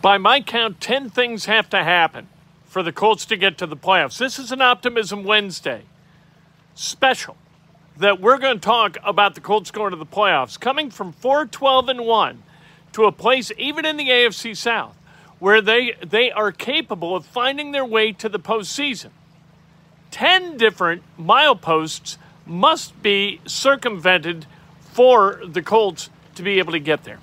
By my count, 10 things have to happen for the Colts to get to the playoffs. This is an Optimism Wednesday special that we're going to talk about the Colts going to the playoffs, coming from 4 12 and 1 to a place, even in the AFC South, where they, they are capable of finding their way to the postseason. 10 different mileposts must be circumvented for the Colts to be able to get there.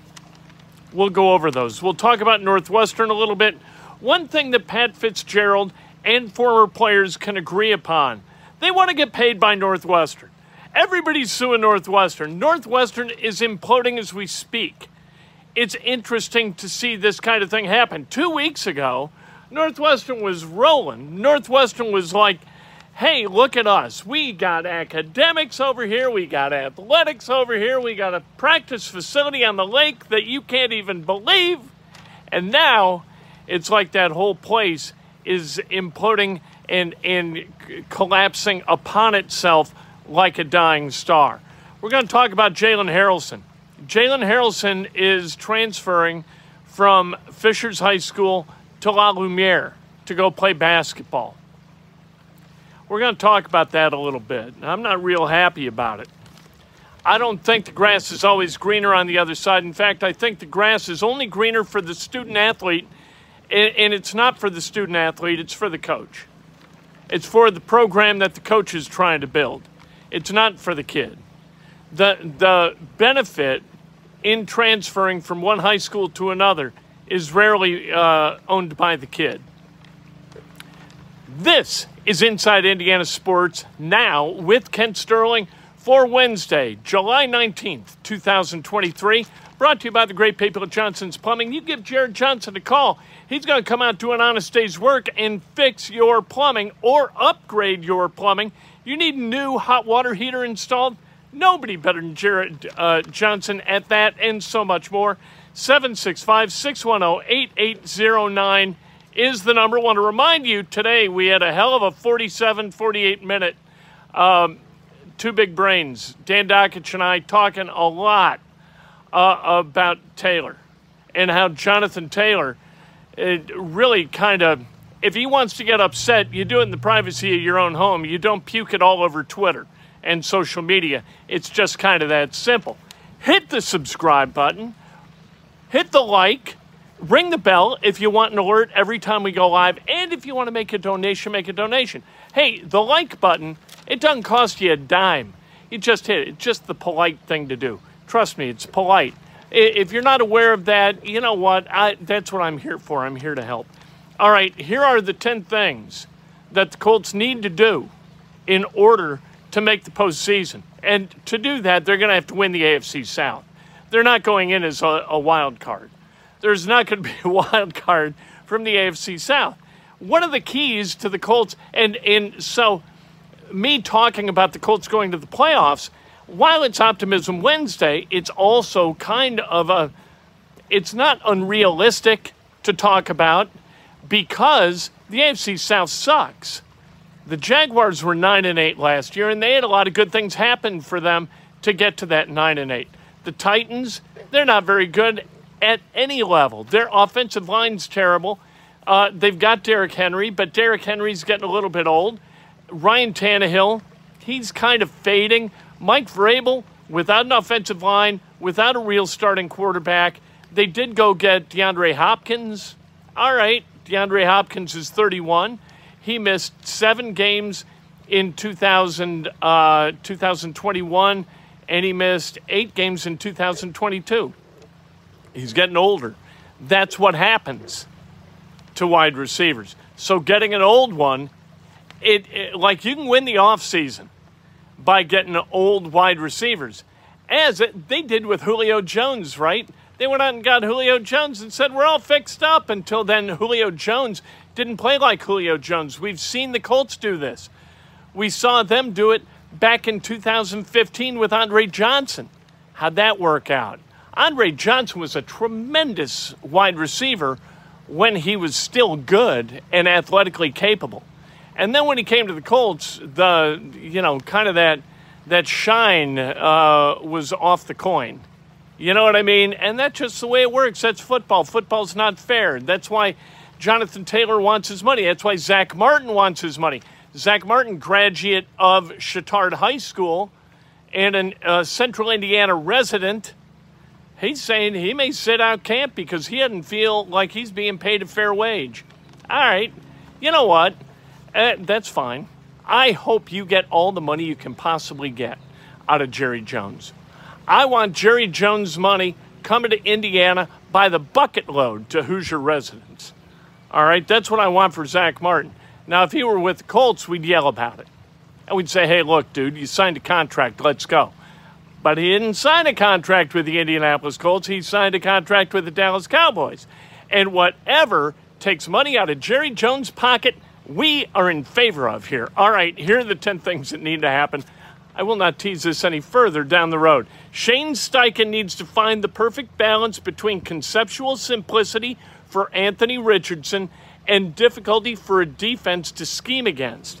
We'll go over those. We'll talk about Northwestern a little bit. One thing that Pat Fitzgerald and former players can agree upon they want to get paid by Northwestern. Everybody's suing Northwestern. Northwestern is imploding as we speak. It's interesting to see this kind of thing happen. Two weeks ago, Northwestern was rolling. Northwestern was like, hey, look at us. We got academics over here, we got athletics over here, we got a practice facility on the lake that you can't even believe. And now it's like that whole place is imploding and, and collapsing upon itself like a dying star. We're going to talk about Jalen Haralson. Jalen Haralson is transferring from Fishers High School to La Lumiere to go play basketball. We're going to talk about that a little bit. I'm not real happy about it. I don't think the grass is always greener on the other side. In fact, I think the grass is only greener for the student athlete, and it's not for the student athlete, it's for the coach. It's for the program that the coach is trying to build. It's not for the kid. The, the benefit in transferring from one high school to another is rarely uh, owned by the kid. This is Inside Indiana Sports now with Kent Sterling for Wednesday, July 19th, 2023. Brought to you by the great people at Johnson's Plumbing. You give Jared Johnson a call. He's going to come out, do an honest day's work, and fix your plumbing or upgrade your plumbing. You need a new hot water heater installed? Nobody better than Jared uh, Johnson at that and so much more. 765 610 8809 is the number. Want to remind you today we had a hell of a 47, 48 minute um, two big brains, Dan Dakich and I, talking a lot uh, about Taylor and how Jonathan Taylor really kind of, if he wants to get upset, you do it in the privacy of your own home. You don't puke it all over Twitter and social media. It's just kind of that simple. Hit the subscribe button, hit the like Ring the bell if you want an alert every time we go live. And if you want to make a donation, make a donation. Hey, the like button, it doesn't cost you a dime. You just hit it. It's just the polite thing to do. Trust me, it's polite. If you're not aware of that, you know what? I, that's what I'm here for. I'm here to help. All right, here are the 10 things that the Colts need to do in order to make the postseason. And to do that, they're going to have to win the AFC South. They're not going in as a, a wild card there's not going to be a wild card from the AFC South. One of the keys to the Colts, and, and so me talking about the Colts going to the playoffs, while it's Optimism Wednesday, it's also kind of a, it's not unrealistic to talk about because the AFC South sucks. The Jaguars were 9 and 8 last year, and they had a lot of good things happen for them to get to that 9 and 8. The Titans, they're not very good, at any level. Their offensive line's terrible. Uh, they've got Derrick Henry, but Derrick Henry's getting a little bit old. Ryan Tannehill, he's kind of fading. Mike Vrabel, without an offensive line, without a real starting quarterback, they did go get DeAndre Hopkins. All right, DeAndre Hopkins is 31. He missed seven games in 2000, uh, 2021, and he missed eight games in 2022. He's getting older. That's what happens to wide receivers. So getting an old one, it, it like you can win the offseason by getting old wide receivers, as it, they did with Julio Jones, right? They went out and got Julio Jones and said, We're all fixed up. Until then, Julio Jones didn't play like Julio Jones. We've seen the Colts do this. We saw them do it back in 2015 with Andre Johnson. How'd that work out? Andre Johnson was a tremendous wide receiver when he was still good and athletically capable. And then when he came to the Colts, the you know kind of that that shine uh, was off the coin. You know what I mean? And that's just the way it works. That's football. Football's not fair. That's why Jonathan Taylor wants his money. That's why Zack Martin wants his money. Zack Martin, graduate of Chatard High School and a uh, Central Indiana resident, he's saying he may sit out camp because he doesn't feel like he's being paid a fair wage. All right, you know what? Uh, that's fine. I hope you get all the money you can possibly get out of Jerry Jones. I want Jerry Jones money coming to Indiana by the bucket load to Hoosier residents. All right, that's what I want for Zack Martin. Now, if he were with the Colts, we'd yell about it. And we'd say, hey, look, dude, you signed a contract, let's go. But he didn't sign a contract with the Indianapolis Colts, he signed a contract with the Dallas Cowboys. And whatever takes money out of Jerry Jones' pocket, we are in favor of here. All right, here are the 10 things that need to happen. I will not tease this any further down the road. Shane Steichen needs to find the perfect balance between conceptual simplicity for Anthony Richardson and difficulty for a defense to scheme against.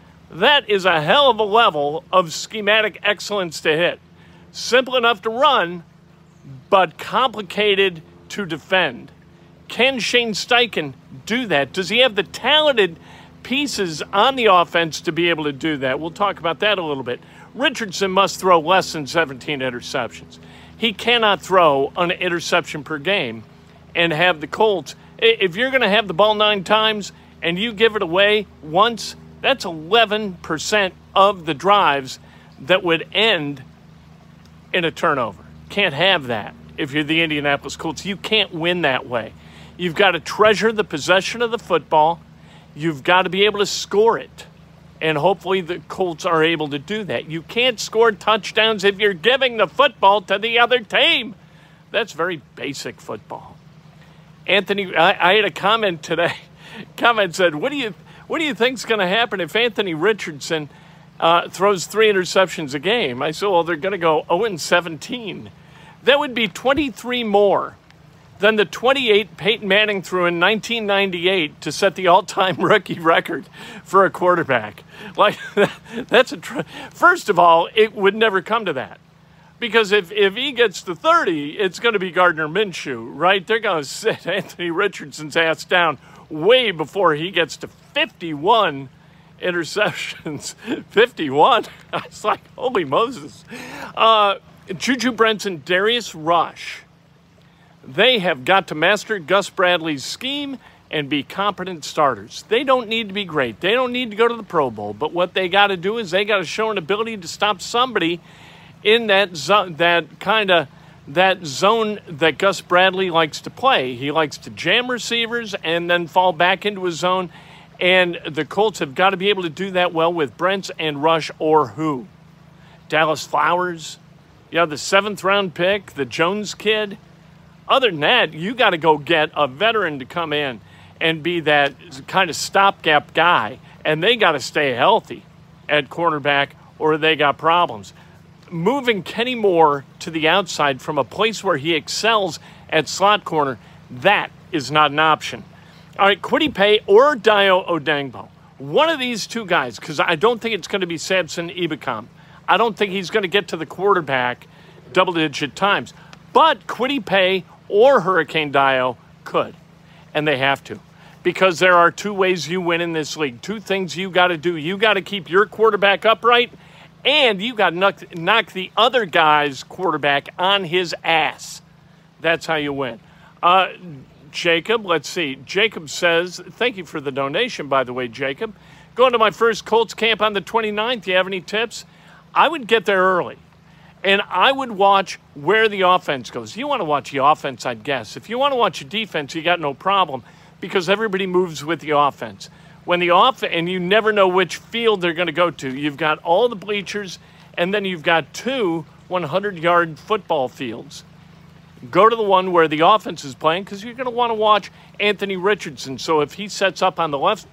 That is a hell of a level of schematic excellence to hit. Simple enough to run, but complicated to defend. Can Shane Steichen do that? Does he have the talented pieces on the offense to be able to do that? We'll talk about that a little bit. Richardson must throw less than 17 interceptions. He cannot throw an interception per game and have the Colts. If you're going to have the ball nine times and you give it away once, that's 11% of the drives that would end in a turnover. Can't have that if you're the Indianapolis Colts. You can't win that way. You've got to treasure the possession of the football. You've got to be able to score it. And hopefully the Colts are able to do that. You can't score touchdowns if you're giving the football to the other team. That's very basic football. Anthony, I, I had a comment today. Comment said, "What do you what do you think's going to happen if Anthony Richardson uh, throws three interceptions a game?" I said, "Well, they're going to go 0 and 17. That would be 23 more than the 28 Peyton Manning threw in 1998 to set the all-time rookie record for a quarterback. Like that's a tr- first of all, it would never come to that. Because if, if he gets to 30, it's going to be Gardner Minshew, right? They're going to sit Anthony Richardson's ass down way before he gets to 51 interceptions. 51. I was like, holy Moses. Uh, Juju Brents, Darius Rush. They have got to master Gus Bradley's scheme and be competent starters. They don't need to be great. They don't need to go to the Pro Bowl. But what they got to do is they got to show an ability to stop somebody in that zone, that kind of that zone that Gus Bradley likes to play. He likes to jam receivers and then fall back into his zone. And the Colts have got to be able to do that well with Brents and Rush or who? Dallas Flowers, Yeah, the seventh round pick, the Jones kid. Other than that, you got to go get a veteran to come in and be that kind of stopgap guy. And they got to stay healthy at cornerback or they got problems. Moving Kenny Moore to the outside from a place where he excels at slot corner, that is not an option. All right, Kwity Paye or Dayo Odeyingbo. One of these two guys, because I don't think it's going to be Samson Ebukam. I don't think he's going to get to the quarterback double digit times. But Kwity Paye or Hurricane Dayo could, and they have to because there are two ways you win in this league. Two things you got to do. You got to keep your quarterback upright, and you got to knock, knock, the other guy's quarterback on his ass. That's how you win. Uh, Jacob, let's see. Jacob says, thank you for the donation, by the way, Jacob. Going to my first Colts camp on the 29th. Do you have any tips? I would get there early. And I would watch where the offense goes. You want to watch the offense, I'd guess. If you want to watch the defense, you got no problem because everybody moves with the offense. When the off and you never know which field they're going to go to. You've got all the bleachers, and then you've got two 100-yard football fields. Go to the one where the offense is playing because you're going to want to watch Anthony Richardson. So if he sets up on the left,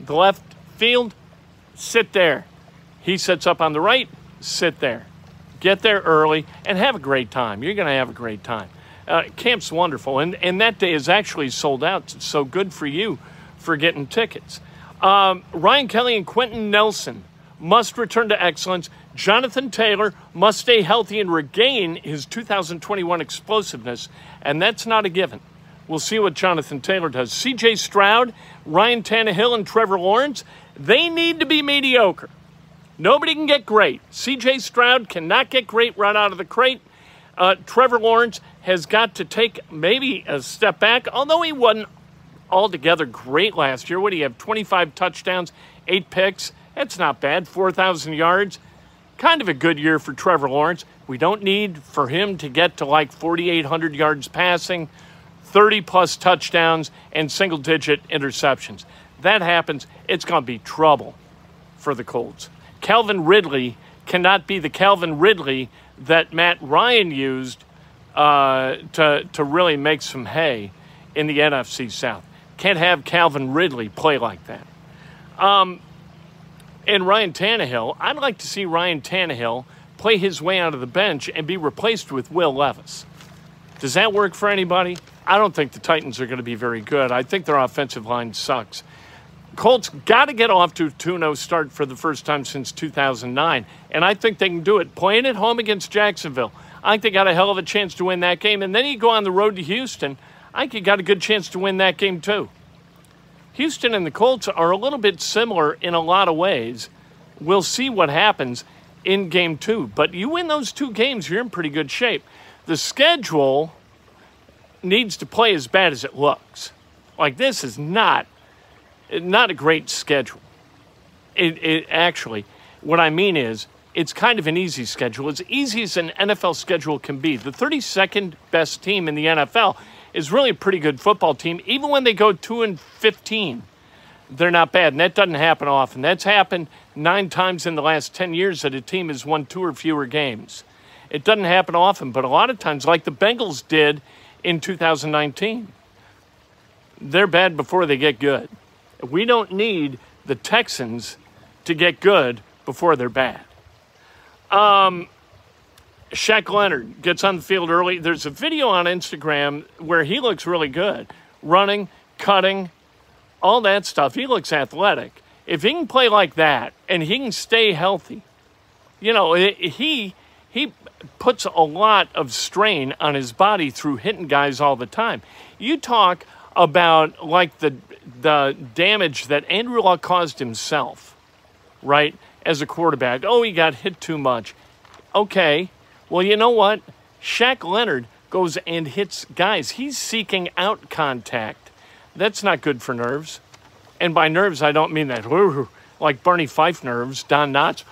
the left field, sit there. He sets up on the right, sit there. Get there early and have a great time. You're going to have a great time. Uh, camp's wonderful, and, and that day is actually sold out. So good for you for getting tickets. Um, Ryan Kelly and Quenton Nelson must return to excellence. Jonathan Taylor must stay healthy and regain his 2021 explosiveness, and that's not a given. We'll see what Jonathan Taylor does. CJ Stroud, Ryan Tannehill, and Trevor Lawrence, they need to be mediocre. Nobody can get great. CJ Stroud cannot get great right out of the crate. Uh, Trevor Lawrence has got to take maybe a step back, although he wasn't altogether great last year. What do you have? 25 touchdowns, eight picks. That's not bad. 4,000 yards. Kind of a good year for Trevor Lawrence. We don't need for him to get to like 4,800 yards passing, 30 plus touchdowns, and single digit interceptions. That happens, it's going to be trouble for the Colts. Calvin Ridley cannot be the Calvin Ridley that Matt Ryan used uh, to, to really make some hay in the NFC South. Can't have Calvin Ridley play like that. Um, and Ryan Tannehill, I'd like to see Ryan Tannehill play his way out of the bench and be replaced with Will Levis. Does that work for anybody? I don't think the Titans are going to be very good. I think their offensive line sucks. Colts got to get off to a 2 0 start for the first time since 2009, and I think they can do it. Playing at home against Jacksonville, I think they got a hell of a chance to win that game. And then you go on the road to Houston. I think got a good chance to win that game too. Houston and the Colts are a little bit similar in a lot of ways. We'll see what happens in game two. But you win those two games, you're in pretty good shape. The schedule needs to play as bad as it looks. Like this is not not a great schedule. It, it actually, what I mean is, it's kind of an easy schedule. As easy as an NFL schedule can be. The 32nd best team in the NFL is really a pretty good football team. Even when they go 2 and 15, they're not bad. And that doesn't happen often. That's happened nine times in the last 10 years that a team has won two or fewer games. It doesn't happen often, but a lot of times, like the Bengals did in 2019, they're bad before they get good. We don't need the Texans to get good before they're bad. Um, Shaq Leonard gets on the field early. There's a video on Instagram where he looks really good, running, cutting, all that stuff. He looks athletic. If he can play like that and he can stay healthy, you know, he he puts a lot of strain on his body through hitting guys all the time. You talk about like the the damage that Andrew Luck caused himself, right? As a quarterback. Oh, he got hit too much. Okay. Well, you know what? Shaq Leonard goes and hits guys. He's seeking out contact. That's not good for nerves. And by nerves, I don't mean that like Barney Fife nerves, Don Knotts.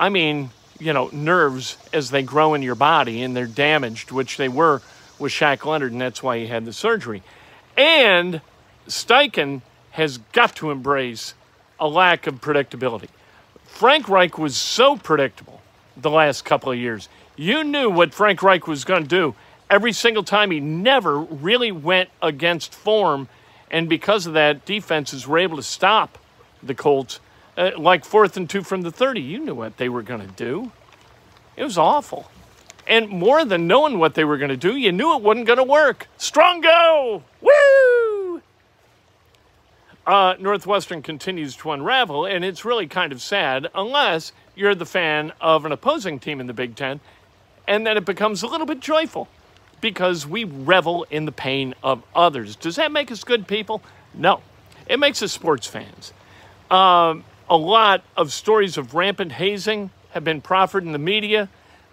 I mean, you know, nerves as they grow in your body and they're damaged, which they were with Shaq Leonard, and that's why he had the surgery. And Steichen has got to embrace a lack of predictability. Frank Reich was so predictable the last couple of years. You knew what Frank Reich was going to do every single time. He never really went against form, and because of that, defenses were able to stop the Colts uh, like fourth and two from the 30. You knew what they were going to do. It was awful. And more than knowing what they were going to do, you knew it wasn't going to work. Strong go! Woo! Uh, Northwestern continues to unravel, and it's really kind of sad unless you're the fan of an opposing team in the Big Ten, and then it becomes a little bit joyful because we revel in the pain of others. Does that make us good people? No. It makes us sports fans. Um, a lot of stories of rampant hazing have been proffered in the media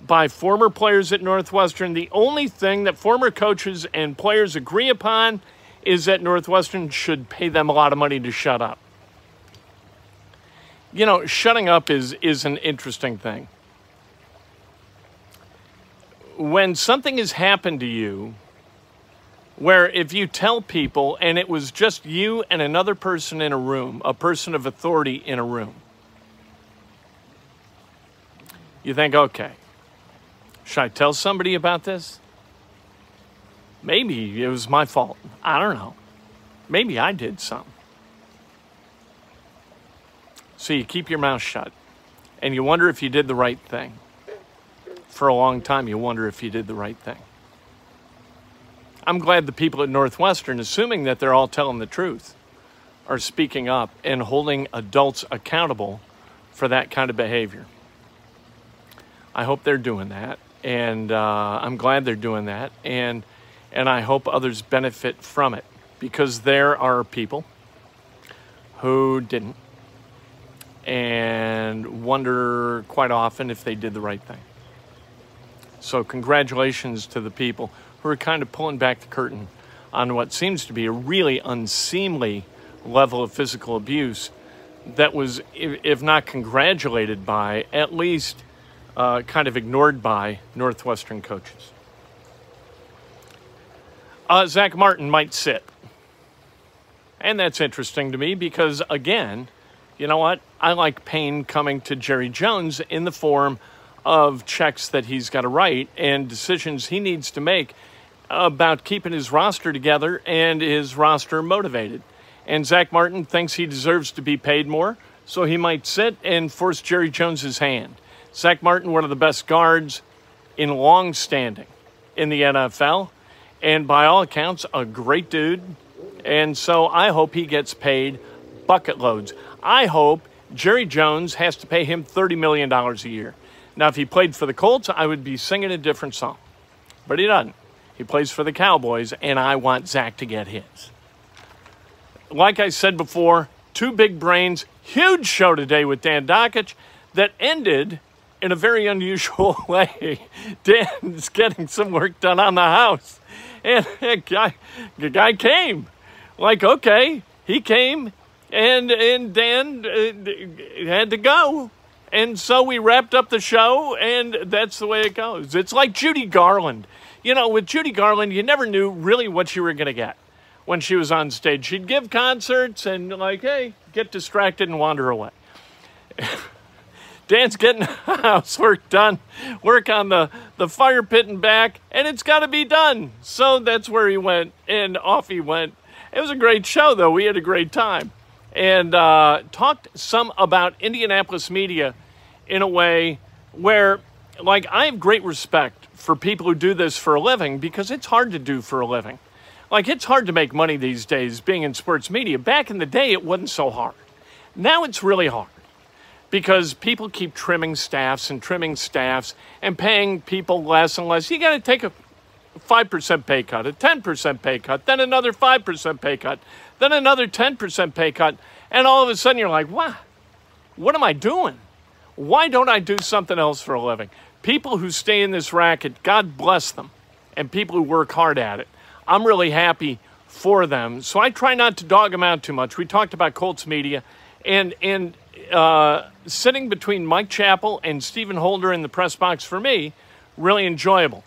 by former players at Northwestern. The only thing that former coaches and players agree upon is that Northwestern should pay them a lot of money to shut up. You know, shutting up is, is an interesting thing. When something has happened to you, where if you tell people and it was just you and another person in a room, a person of authority in a room, you think, okay, should I tell somebody about this? Maybe it was my fault. I don't know. Maybe I did something. So you keep your mouth shut and you wonder if you did the right thing. For a long time, you wonder if you did the right thing. I'm glad the people at Northwestern, assuming that they're all telling the truth, are speaking up and holding adults accountable for that kind of behavior. I hope they're doing that, and uh, I'm glad they're doing that, and and I hope others benefit from it because there are people who didn't and wonder quite often if they did the right thing. So, congratulations to the people who are kind of pulling back the curtain on what seems to be a really unseemly level of physical abuse that was, if not congratulated by, at least uh, kind of ignored by Northwestern coaches. Uh, Zack Martin might sit. And that's interesting to me because, again, you know what? I like pain coming to Jerry Jones in the form of checks that he's got to write and decisions he needs to make about keeping his roster together and his roster motivated. And Zack Martin thinks he deserves to be paid more, so he might sit and force Jerry Jones's hand. Zack Martin, one of the best guards in long standing in the NFL, and by all accounts, a great dude. And so I hope he gets paid bucket loads. I hope Jerry Jones has to pay him $30 million a year. Now, if he played for the Colts, I would be singing a different song. But he doesn't. He plays for the Cowboys, and I want Zack to get his. Like I said before, two big brains, huge show today with Dan Dakich that ended in a very unusual way. Dan's getting some work done on the house. And guy, the guy came. Like, okay, he came, and, and Dan uh, had to go. And so we wrapped up the show, and that's the way it goes. It's like Judy Garland you know, with Judy Garland, you never knew really what you were going to get when she was on stage. She'd give concerts and, like, hey, get distracted and wander away. Dan's getting housework done, work on the, the fire pit and back, and it's got to be done. So that's where he went, and off he went. It was a great show, though. We had a great time. And uh, talked some about Indianapolis media in a way where, like, I have great respect for people who do this for a living because it's hard to do for a living. Like, it's hard to make money these days being in sports media. Back in the day, it wasn't so hard. Now it's really hard because people keep trimming staffs and trimming staffs and paying people less and less. You got to take a 5% pay cut, a 10% pay cut, then another 5% pay cut, then another 10% pay cut, and all of a sudden you're like, wow, what am I doing? Why don't I do something else for a living? People who stay in this racket, God bless them, and people who work hard at it. I'm really happy for them. So I try not to dog them out too much. We talked about Colts media, and and uh, sitting between Mike Chappell and Stephen Holder in the press box for me, really enjoyable.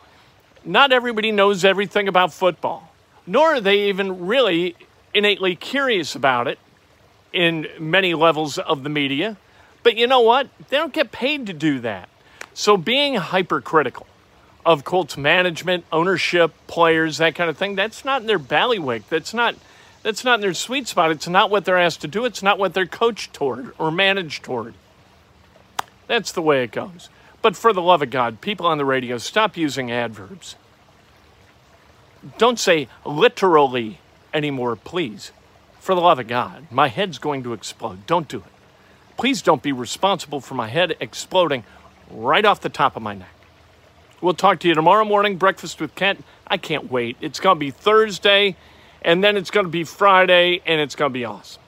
Not everybody knows everything about football, nor are they even really innately curious about it in many levels of the media. But you know what? They don't get paid to do that. So being hypercritical of Colts management, ownership, players, that kind of thing, that's not in their ballywick. That's not that's not in their sweet spot. It's not what they're asked to do. It's not what they're coached toward or managed toward. That's the way it goes. But for the love of God, people on the radio, stop using adverbs. Don't say literally anymore, please. For the love of God, my head's going to explode. Don't do it. Please don't be responsible for my head exploding right off the top of my neck. We'll talk to you tomorrow morning, breakfast with Kent. I can't wait. It's going to be Thursday, and then it's going to be Friday, and it's going to be awesome.